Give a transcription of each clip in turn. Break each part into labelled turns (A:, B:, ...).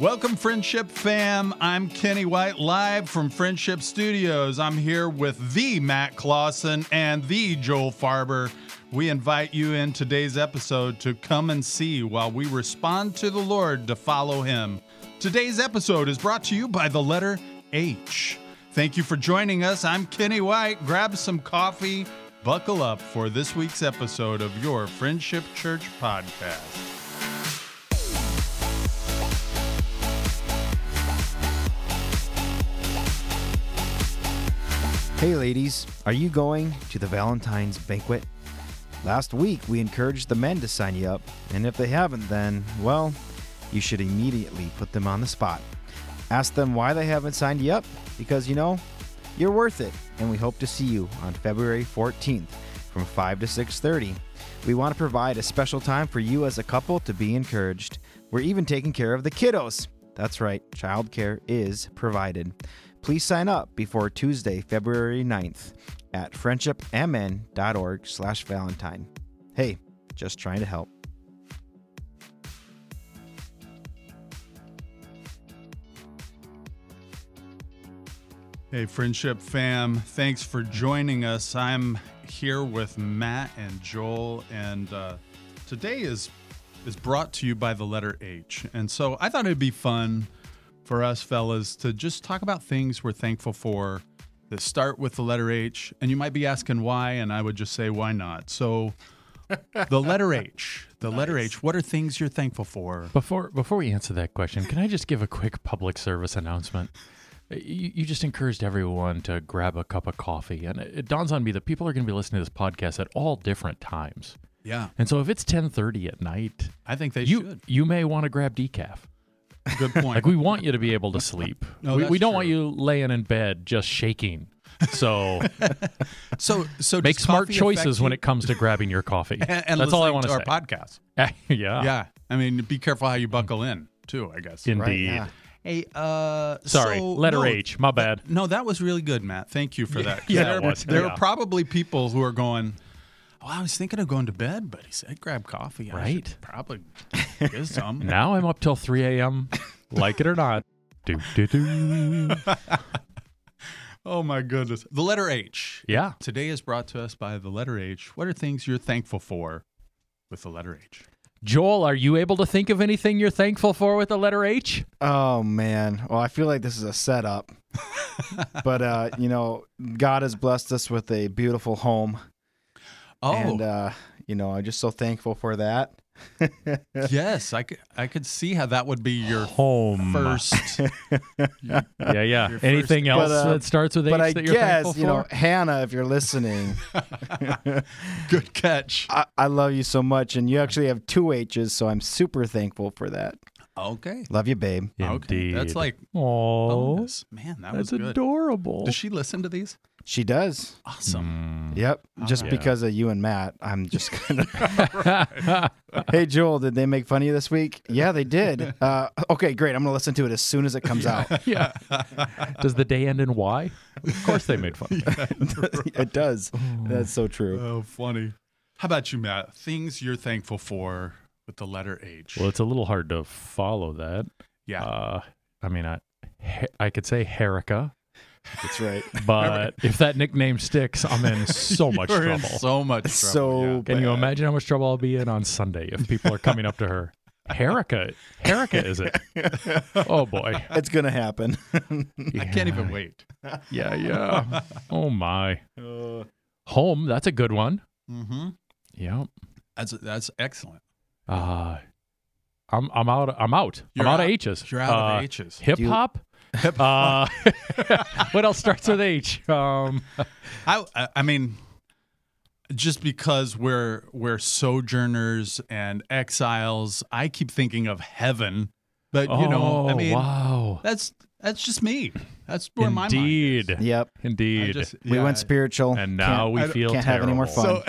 A: Welcome, Friendship fam. I'm Kenny White, live from Friendship Studios. I'm here with the Matt Clausen and the Joel Farber. We invite you in today's episode to come and see while we respond to the Lord to follow Him. Today's episode is brought to you by the letter H. Thank you for joining us. I'm Kenny White. Grab some coffee, buckle up for this week's episode of your Friendship Church podcast.
B: Hey, ladies, are you going to the Valentine's banquet? Last week, we encouraged the men to sign you up, and if they haven't, then, well, you should immediately put them on the spot. Ask them why they haven't signed you up, because you know, you're worth it, and we hope to see you on February 14th from 5 to 6:30. We want to provide a special time for you as a couple to be encouraged. We're even taking care of the kiddos. That's right, childcare is provided. Please sign up before Tuesday, February 9th at friendshipmn.org slash valentine. Hey, just trying to help.
A: Hey, Friendship fam, thanks for joining us. I'm here with Matt and Joel, and uh, today is is brought to you by the letter H. And so I thought it'd be fun for us fellas to just talk about things we're thankful for that start with the letter H. And you might be asking why, and I would just say, why not? So, the letter H, the letter H, what are things you're thankful for?
C: Before before we answer that question, can I just give a quick public service announcement? Uh, you, you just encouraged everyone to grab a cup of coffee, and it, it dawns on me that people are going to be listening to this podcast at all different times.
A: Yeah,
C: And so if it's ten thirty at night,
A: I think they
C: you
A: should.
C: you may want to grab decaf.
A: Good point.
C: Like we want you to be able to sleep.
A: No,
C: we, we don't want you laying in bed just shaking. So
A: so, so
C: make smart choices when it comes to grabbing your coffee.
A: and, and
C: That's all I
A: listening
C: want
A: to
C: to
A: our
C: say.
A: podcast.
C: yeah,
A: Yeah, I mean, be careful how you buckle in too. I guess.
C: indeed.
B: Right, yeah.
A: Hey, uh,
C: Sorry,
A: so-
C: letter
A: no,
C: H. My bad.
A: No, that was really good, Matt. Thank you for that.
C: Yeah,
A: there,
C: it was.
A: there
C: Yeah.
A: are probably people who are going. Oh, I was thinking of going to bed, but he said grab coffee. I
C: Right.
A: probably get some.
C: Now I'm up till 3 a.m. like it or not. Do, do, do.
A: oh my goodness. The letter H.
C: Yeah.
A: Today is brought to us by the letter H. What are things you're thankful for with the letter H?
C: Joel, are you able to think of anything you're thankful for with the letter H?
B: Oh, man. Well, I feel like this is a setup. but, uh, you know, God has blessed us with a beautiful home.
A: Oh,
B: And, uh, you know, I'm just so thankful for that.
A: yes. I could, I could see how that would be your
C: Home.
A: first.
C: Yeah, yeah.
A: Your first-
C: Anything else
B: But, uh,
C: that starts with H
B: but I
C: that you're
B: guess,
C: thankful
B: you know. Hannah, if you're listening,
A: good catch.
B: I, I love you so much. And you actually have two H's, so I'm super thankful for that.
A: Okay.
B: Love you, babe.
A: Okay. That's like
C: oh,
A: bonus. Man, that
C: that's
A: was good.
C: adorable.
A: Does she listen to these?
B: She does.
A: Awesome.
C: Mm.
B: Yep. Just
C: right.
B: because of you and Matt, I'm just gonna. hey, Joel, did they make fun of you this week? Yeah, they did. Uh, okay, great. I'm gonna listen to it as soon as it comes out.
C: yeah. Does the day end in Y? Of course they made fun.
B: it does. That's so true.
A: Oh, funny. How about you, Matt? Things you're thankful for with the letter H.
C: Well, it's a little hard to follow that.
A: yeah.
C: Uh, I mean, I, I could say Herica,
B: That's right.
C: but if that nickname sticks, I'm in so much
A: You're in
C: trouble.
A: so much trouble.
B: So
A: yeah.
C: Can you imagine how much trouble I'll be in on Sunday if people are coming up to her? Herica, Herica, is it? Oh boy,
B: It's gonna happen.
A: I can't even wait.
C: Yeah, yeah. Oh my. Home, that's a good one.
A: Mm-hmm.
C: Yeah.
A: That's that's excellent.
C: Uh I'm I'm out. I'm out.
A: You're
C: I'm out,
A: out-
C: of H's.
A: You're out
C: Uh,
A: of H's.
C: Hip hop. Uh, what else starts with H? Um,
A: I I- I mean, just because we're we're sojourners and exiles, I keep thinking of heaven. But you know, I
C: oh,
A: mean,
C: wow.
A: that's that's just me. That's where my mind is.
C: Indeed.
B: yep.
C: Indeed.
A: just-
B: We went spiritual.
C: and now
B: Can't-
C: we
A: I
C: feel
B: can't have any more fun.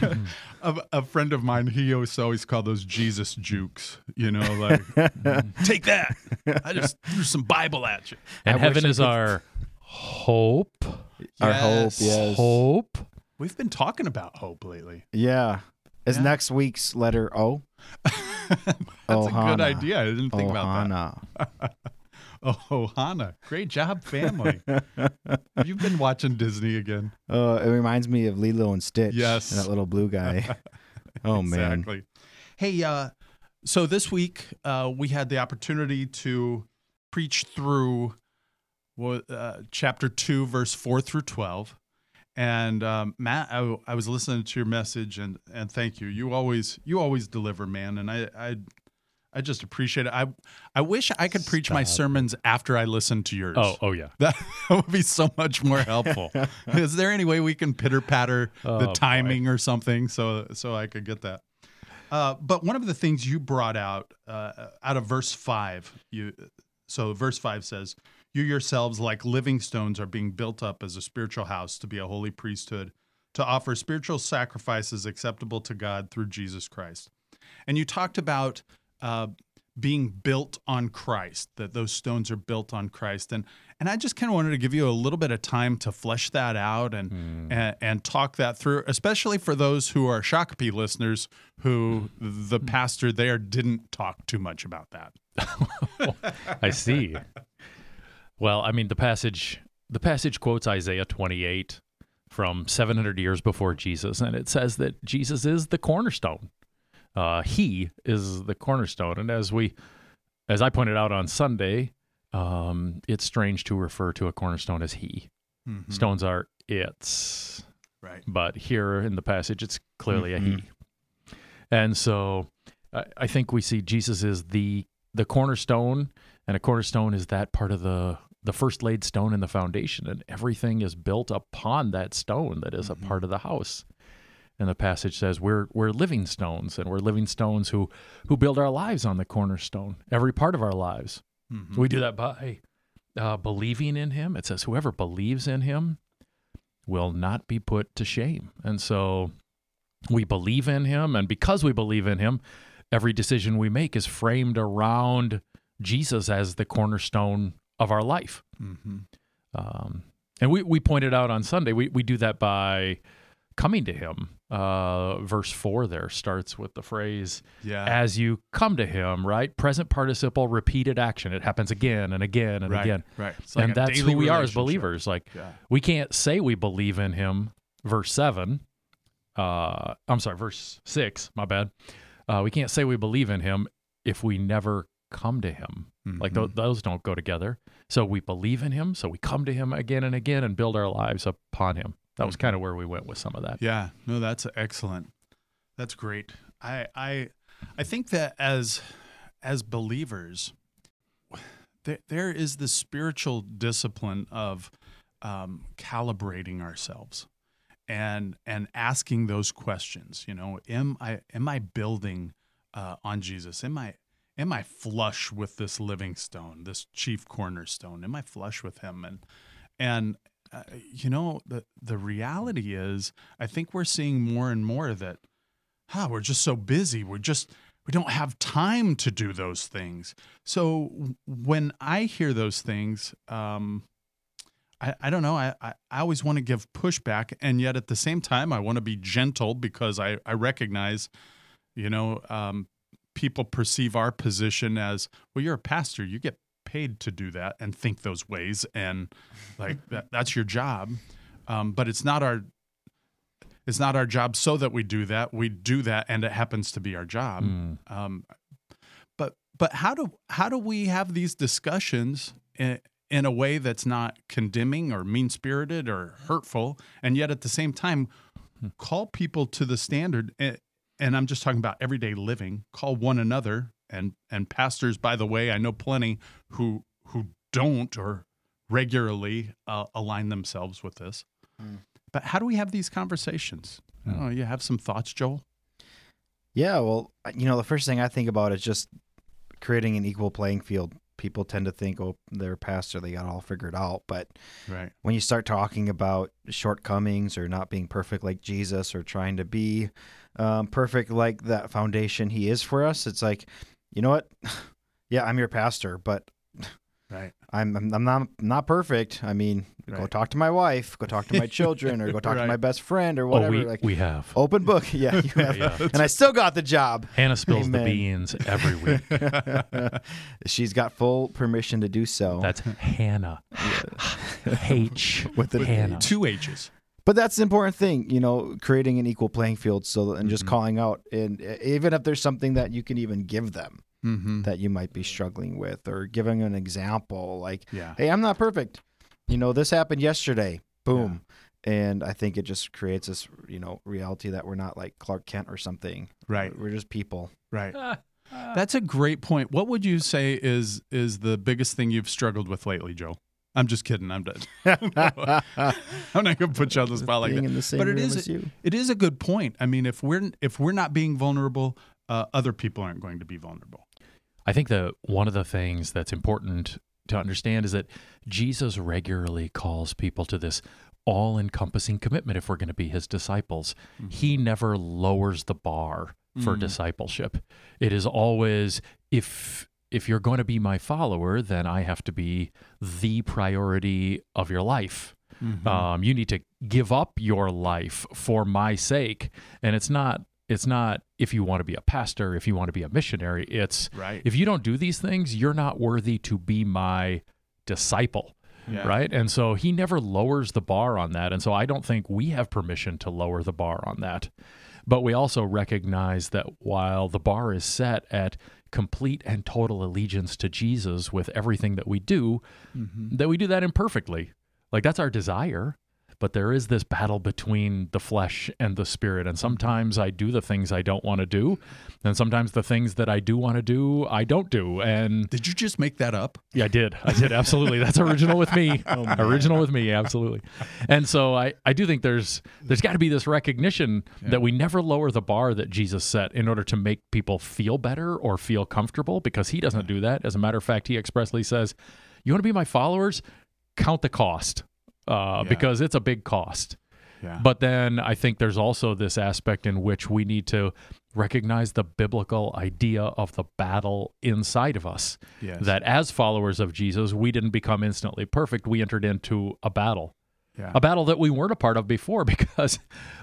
A: So, a, a friend of mine, he always always called those Jesus jukes. You know, like take that. I just threw some Bible at you.
C: And
B: I
C: heaven is
B: could-
C: our hope.
B: Our hope, yes.
C: Hope.
A: We've been talking about hope lately.
B: yeah. Is
A: Yeah.
B: next week's letter O?
A: That's a good idea. I didn't think about that. Oh, Hannah. Great job, family. You've been watching Disney again.
B: Uh, it reminds me of Lilo and Stitch.
A: Yes.
B: and that little blue guy. oh man.
A: exactly. Hey, uh, so this week uh, we had the opportunity to preach through uh, chapter two, verse four through twelve. And um, Matt, I, I was listening to your message, and and thank you. You always you always deliver, man. And I I, I just appreciate it. I I wish I could preach my sermons after I listen to yours.
C: Oh, oh yeah.
A: That would be so much more helpful. Is there any way we can pitter patter
C: Oh,
A: the
C: boy.
A: timing or something so so I could get that? Uh, but one of the things you brought out uh, out of verse five, you so verse five says, "You yourselves, like living stones, are being built up as a spiritual house to be a holy priesthood, to offer spiritual sacrifices acceptable to God through Jesus Christ." And you talked about uh, being built on Christ, that those stones are built on Christ. And and I just kind of wanted to give you a little bit of time to flesh that out and
C: Hmm.
A: and, and talk that through, especially for those who are Shakopee listeners who the pastor there didn't talk too much about that.
C: I see. Well, I mean the passage the passage quotes Isaiah 28 from 700 years before Jesus and it says that Jesus is the cornerstone. Uh, he is the cornerstone and as we as I pointed out on Sunday, um, it's strange to refer to a cornerstone as he. Stones are its
A: Right.
C: but here in the passage it's clearly a
B: Mhm.
C: he and so I, I think we see jesus is the the cornerstone and a cornerstone is that part of the the first laid stone in the foundation and everything is built upon that stone that is a part of the house and the passage says we're we're living stones and we're living stones who who build our lives on the cornerstone every part of our lives
A: Mhm.
C: we do that by uh, believing in him. It says, whoever believes in him will not be put to shame. And so we believe in him. And because we believe in him, every decision we make is framed around Jesus as the cornerstone of our life.
A: Mhm.
C: Um, and we, we pointed out on Sunday, we, we do that by coming to him. Uh, verse 4 there starts with the phrase,
A: Yeah.
C: as you come to him, right? Present participle, repeated action. It happens again and again and
A: right.
C: again.
A: Right. Like
C: and that's who we are as believers. Like
A: Yeah.
C: we can't say we believe in him. Verse seven. Uh, I'm sorry, verse six. My bad. Uh, we can't say we believe in him if we never come to him. Like
A: Mhm.
C: tho- those don't go together. So we believe in him. So we come to him again and again and build our lives upon him. That was
A: Mhm.
C: kind of where we went with some of that.
A: Yeah, no, that's excellent. That's great. I I I think that as as believers, there there is the spiritual discipline of um, calibrating ourselves and and asking those questions. You know, am I am I building uh, on Jesus? Am I am I flush with this living stone, this chief cornerstone? Am I flush with him? And and uh, you know the the reality is, I think we're seeing more and more that, ah, we're just so busy. We're just we don't have time to do those things. So when I hear those things, um, I, I don't know. I, I, I always want to give pushback, and yet at the same time, I want to be gentle because I, I recognize, you know, um, people perceive our position as well. You're a pastor. You get paid to do that and think those ways, and like that, that's your job. Um, but it's not our it's not our job so that we do that. We do that, and it happens to be our job.
C: Mm.
A: Um, but but how do how do we have these discussions in, in a way that's not condemning or mean spirited or hurtful, and yet at the same time call people to the standard? And, and I'm just talking about everyday living. Call one another and and pastors. By the way, I know plenty who who don't or regularly uh, align themselves with this.
B: Mm.
A: But how do we have these conversations? Know, you have some thoughts, Joel?
B: Yeah, well, you know, the first thing I think about is just creating an equal playing field. People tend to think, oh, they're a pastor, they got it all figured out. But
A: Right.
B: when you start talking about shortcomings or not being perfect like Jesus or trying to be um, perfect like that foundation he is for us, it's like, you know what? yeah, I'm your pastor, but
A: Right.
B: I'm I'm, I'm not not perfect. I mean, go talk to my wife, go talk to my children, or go talk
A: Right.
B: to my best friend, or
C: Oh,
B: whatever.
C: we,
B: like
C: we have.
B: open book. Yeah, you have,
C: yeah.
B: and I still got the job.
C: Hannah spills
B: Amen.
C: the beans every week.
B: She's got full permission to do so.
C: That's Hannah. H
B: With the-
C: Hannah.
A: Two H's.
B: But that's the important thing, you know, creating an equal playing field. So and just
A: Mhm.
B: calling out, and even if there's something that you can even give them
A: Mm-hmm.
B: that you might be struggling with, or giving an example, like,
A: Yeah.
B: "Hey, I'm not perfect. You know, this happened yesterday. Boom." And I think it just creates this, you know, reality that we're not like Clark Kent or something.
A: Right.
B: We're just people.
A: Right. That's a great point. What would you say is is the biggest thing you've struggled with lately, Joe? I'm just kidding. I'm dead. I'm not gonna put you on the spot like
B: Being
A: that.
B: in the same
A: But it
B: room
A: is-
B: as you.
A: It is a good point. I mean, if we're if we're not being vulnerable, uh, other people aren't going to be vulnerable.
C: I think that one of the things that's important to understand is that Jesus regularly calls people to this all encompassing commitment if we're going to be his disciples. He never lowers the bar for
A: Mhm.
C: discipleship. It is always if if you're going to be my follower, then I have to be the priority of your life.
A: Mm-hmm.
C: Um, you need to give up your life for my sake, and it's not it's not if you want to be a pastor, if you want to be a missionary. It's
A: right.
C: if you don't do these things, you're not worthy to be my disciple,
A: Yeah.
C: right? And so he never lowers the bar on that. And so I don't think we have permission to lower the bar on that. But we also recognize that while the bar is set at complete and total allegiance to Jesus with everything that we do,
A: Mm-hmm.
C: that we do that imperfectly. Like that's our desire. But there is this battle between the flesh and the spirit. And sometimes I do the things I don't want to do. And sometimes the things that I do want to do, I don't do. And
A: Did you just make that up?
C: yeah, I did. I did. Absolutely. That's original with me. Oh, original with me. Absolutely. And so I, I do think there's there's got to be this recognition that we never lower the bar that Jesus set in order to make people feel better or feel comfortable because he doesn't do that. As a matter of fact, he expressly says, "You want to be my followers? Count the cost, uh,
A: Yeah.
C: because it's a big cost."
A: Yeah.
C: But then I think there's also this aspect in which we need to recognize the biblical idea of the battle inside of us
A: yes.
C: that as followers of Jesus, we didn't become instantly perfect. We entered into a battle,
A: yeah.
C: a battle that we weren't a part of before because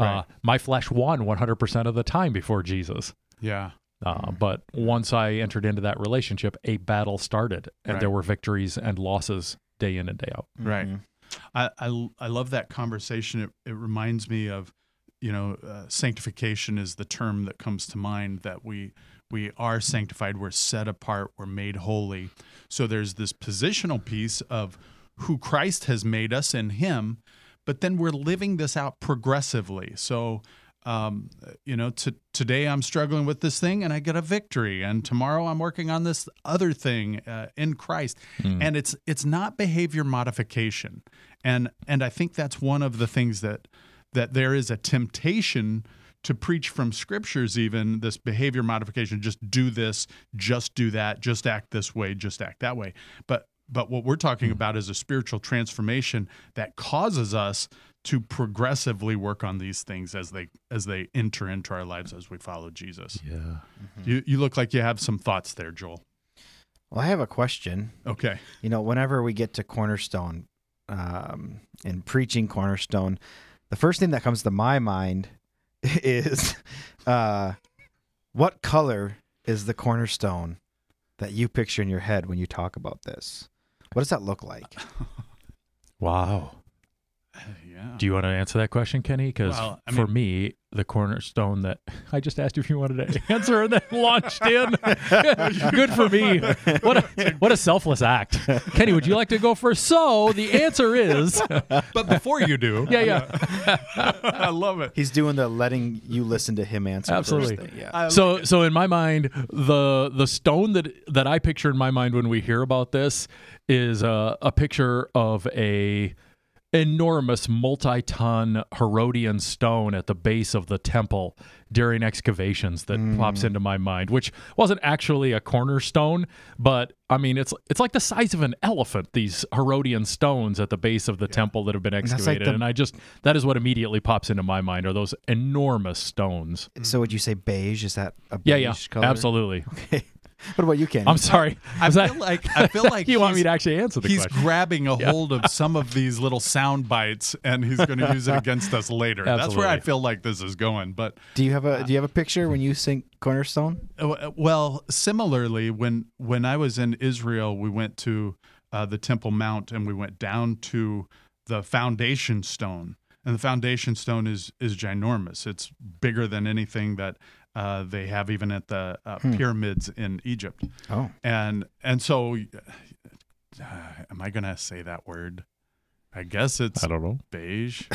C: uh,
A: Right.
C: my flesh won 100% of the time before Jesus.
A: yeah.
C: Uh, but once I entered into that relationship, a battle started, and
A: Right.
C: there were victories and losses day in and day out.
A: Right.
B: Mhm.
A: I, I, love that conversation. It, it reminds me of, you know, uh, sanctification is the term that comes to mind that we we are sanctified, we're set apart, we're made holy. So there's this positional piece of who Christ has made us in Him, but then we're living this out progressively. So. Um, you know, to, today I'm struggling with this thing and I get a victory, and tomorrow I'm working on this other thing uh, in Christ. And it's it's not behavior modification. And and i think that's one of the things that that there is a temptation to preach from scriptures even this behavior modification just do this just do that just act this way just act that way. But but what we're talking about is a spiritual transformation that causes us to progressively work on these things as they as they enter into our lives as we follow Jesus.
C: Yeah.
A: You you look like you have some thoughts there, Joel.
B: Well, I have a question.
A: Okay.
B: You know, whenever we get to Cornerstone um, and preaching Cornerstone, the first thing that comes to my mind is uh, what color is the cornerstone that you picture in your head when you talk about this? What does that look like?
C: Wow.
A: Yeah.
C: Do you want to answer that question, Kenny? Because
A: Well, I
C: for
A: mean-
C: me, the cornerstone that I just asked you if you wanted to answer and then launched in. Good for me. What a what a selfless act. Kenny, would you like to go first? So the answer is
A: But before you do,
C: yeah, yeah.
A: I love it.
B: He's doing the letting you listen to him answer.
C: Absolutely.
B: First thing. Yeah.
A: I
C: So so in my mind, the the stone that that I picture in my mind when we hear about this is a, a picture of a enormous multi-ton Herodian stone at the base of the temple during excavations that hmm. pops into my mind, which wasn't actually a cornerstone, but I mean it's it's like the size of an elephant. These Herodian stones at the base of the temple that have been
B: that's like
C: excavated,
B: the-
C: and I just that is what immediately pops into my mind are those enormous stones.
B: So would you say beige? Is that a beige
C: Yeah, yeah,
B: color?
C: absolutely.
B: Okay. What about you, Kenny?
C: I'm sorry.
A: I
C: Was
A: feel
C: that-
A: like I feel like
C: you want me to actually answer the
A: He's
C: question?
A: grabbing a hold of some of these little sound bites and he's going to use it against us later. That's where I feel like this is going. But
B: do you have a Do you have a picture when you sing Cornerstone?
A: Uh, Well, similarly, when when I was in Israel, we went to uh, the Temple Mount and we went down to the foundation stone, and the foundation stone is is ginormous. It's bigger than anything that uh, they have even at the uh, pyramids in Egypt.
B: Oh,
A: And and so, uh, am I gonna say that word? I guess it's
C: I don't know.
A: beige.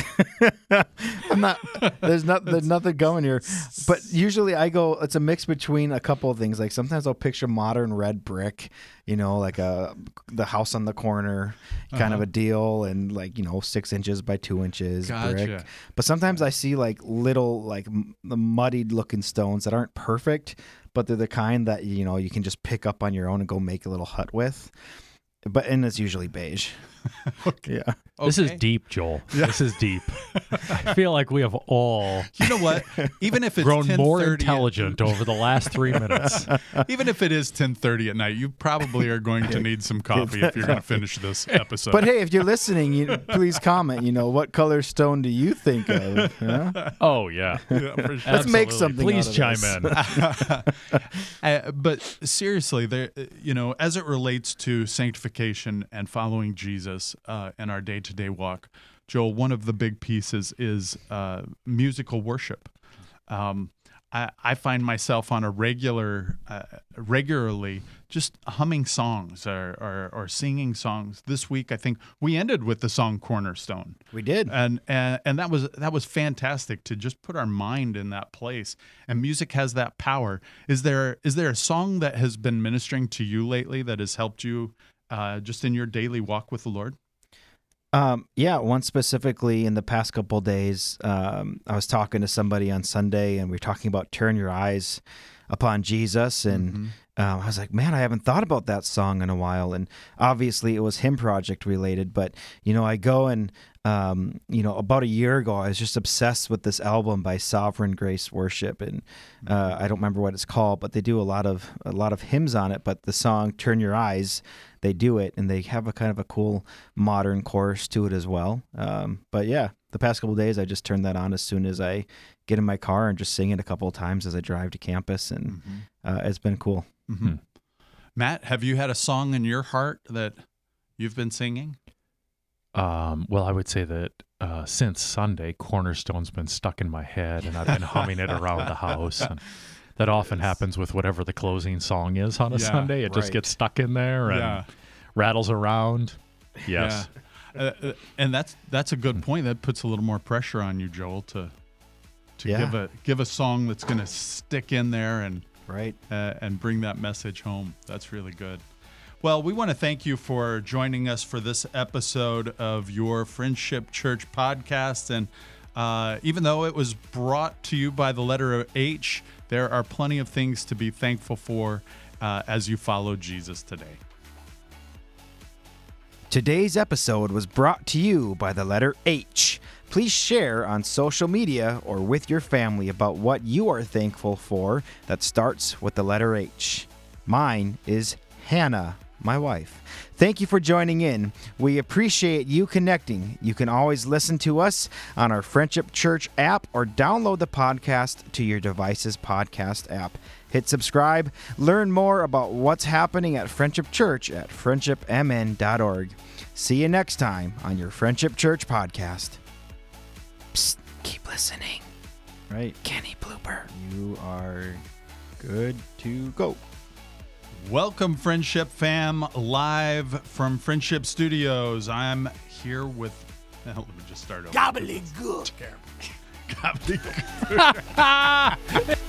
B: I'm not. There's not. There's nothing going here. But usually I go. It's a mix between a couple of things. Like sometimes I'll picture modern red brick. You know, like a the house on the corner kind of
A: Uh-huh.
B: a deal, and like you know six inches by two inches brick. But sometimes I see like little like m- the muddied looking stones that aren't perfect, but they're the kind that you know you can just pick up on your own and go make a little hut with. But and it's usually beige. Yeah.
C: This is deep, Joel. This is deep. I feel like we have all
A: You know what? Even if it's
C: grown more
A: 10:30
C: intelligent over the last three minutes.
A: Even if it is 10:30 at night, you probably are going to need some coffee if you're going to finish this episode.
B: But hey, if you're listening, you please comment. You know what color stone do you think of? Yeah?
C: Oh yeah.
A: Yeah, sure.
B: Let's make
C: Absolutely.
B: something
C: Please
B: out of
C: chime
B: this.
C: in.
A: Uh, but seriously, there, you know, as it relates to sanctification and following Jesus uh, in our day-to-day walk, Joel, one of the big pieces is uh, musical worship. Um, I, I find myself on a regular, uh, regularly just humming songs or, or, or singing songs. This week, I think we ended with the song "Cornerstone."
B: We did.
A: and and and that was that was fantastic to just put our mind in that place and music has that power is there is there a song that has been ministering to you lately that has helped you uh, just in your daily walk with the lord
B: Um, yeah, one specifically in the past couple days, um, I was talking to somebody on Sunday, and we were talking about "Turn Your Eyes Upon Jesus," and
A: Mm-hmm.
B: um, I was like, "Man, I haven't thought about that song in a while." And obviously, it was hymn project related, but you know, I go and um, you know, about a year ago, I was just obsessed with this album by Sovereign Grace Worship, and uh, I don't remember what it's called, but they do a lot of a lot of hymns on it. But the song "Turn Your Eyes," they do it, and they have a kind of a cool modern chorus to it as well. Um, but yeah, the past couple of days, I just turned that on as soon as I get in my car and just sing it a couple of times as I drive to campus, and uh, it's been cool.
A: Mm-hmm. matt have you had a song in your heart that you've been singing
C: Um, well, I would say that uh, since Sunday, Cornerstone's been stuck in my head, and I've been humming it around the house. And that often happens with whatever the closing song is on a
A: Yeah,
C: Sunday. It just gets stuck in there and
A: Yeah.
C: rattles around. Yes.
A: Yeah. Uh, uh, and that's that's a good point that puts a little more pressure on you joel to to give a give a song that's going to stick in there and
B: Right.
A: uh, and bring that message home. That's really good. Well, we want to thank you for joining us for this episode of your Friendship Church podcast. And uh, even though it was brought to you by the letter of H, there are plenty of things to be thankful for uh, as you follow Jesus today.
B: Today's episode was brought to you by the letter H. Please share on social media or with your family about what you are thankful for that starts with the letter H. Mine is Hannah, my wife. Thank you for joining in. We appreciate you connecting. You can always listen to us on our Friendship Church app or download the podcast to your device's podcast app. Hit subscribe. Learn more about what's happening at Friendship Church at friendshipmn.org. See you next time on your Friendship Church podcast. Psst, keep listening. Right. Kenny Blooper. You are good to go.
A: Welcome, Friendship Fam, live from Friendship Studios. I'm here with. Let me just start over. Gobbledygook. Gobbledygook.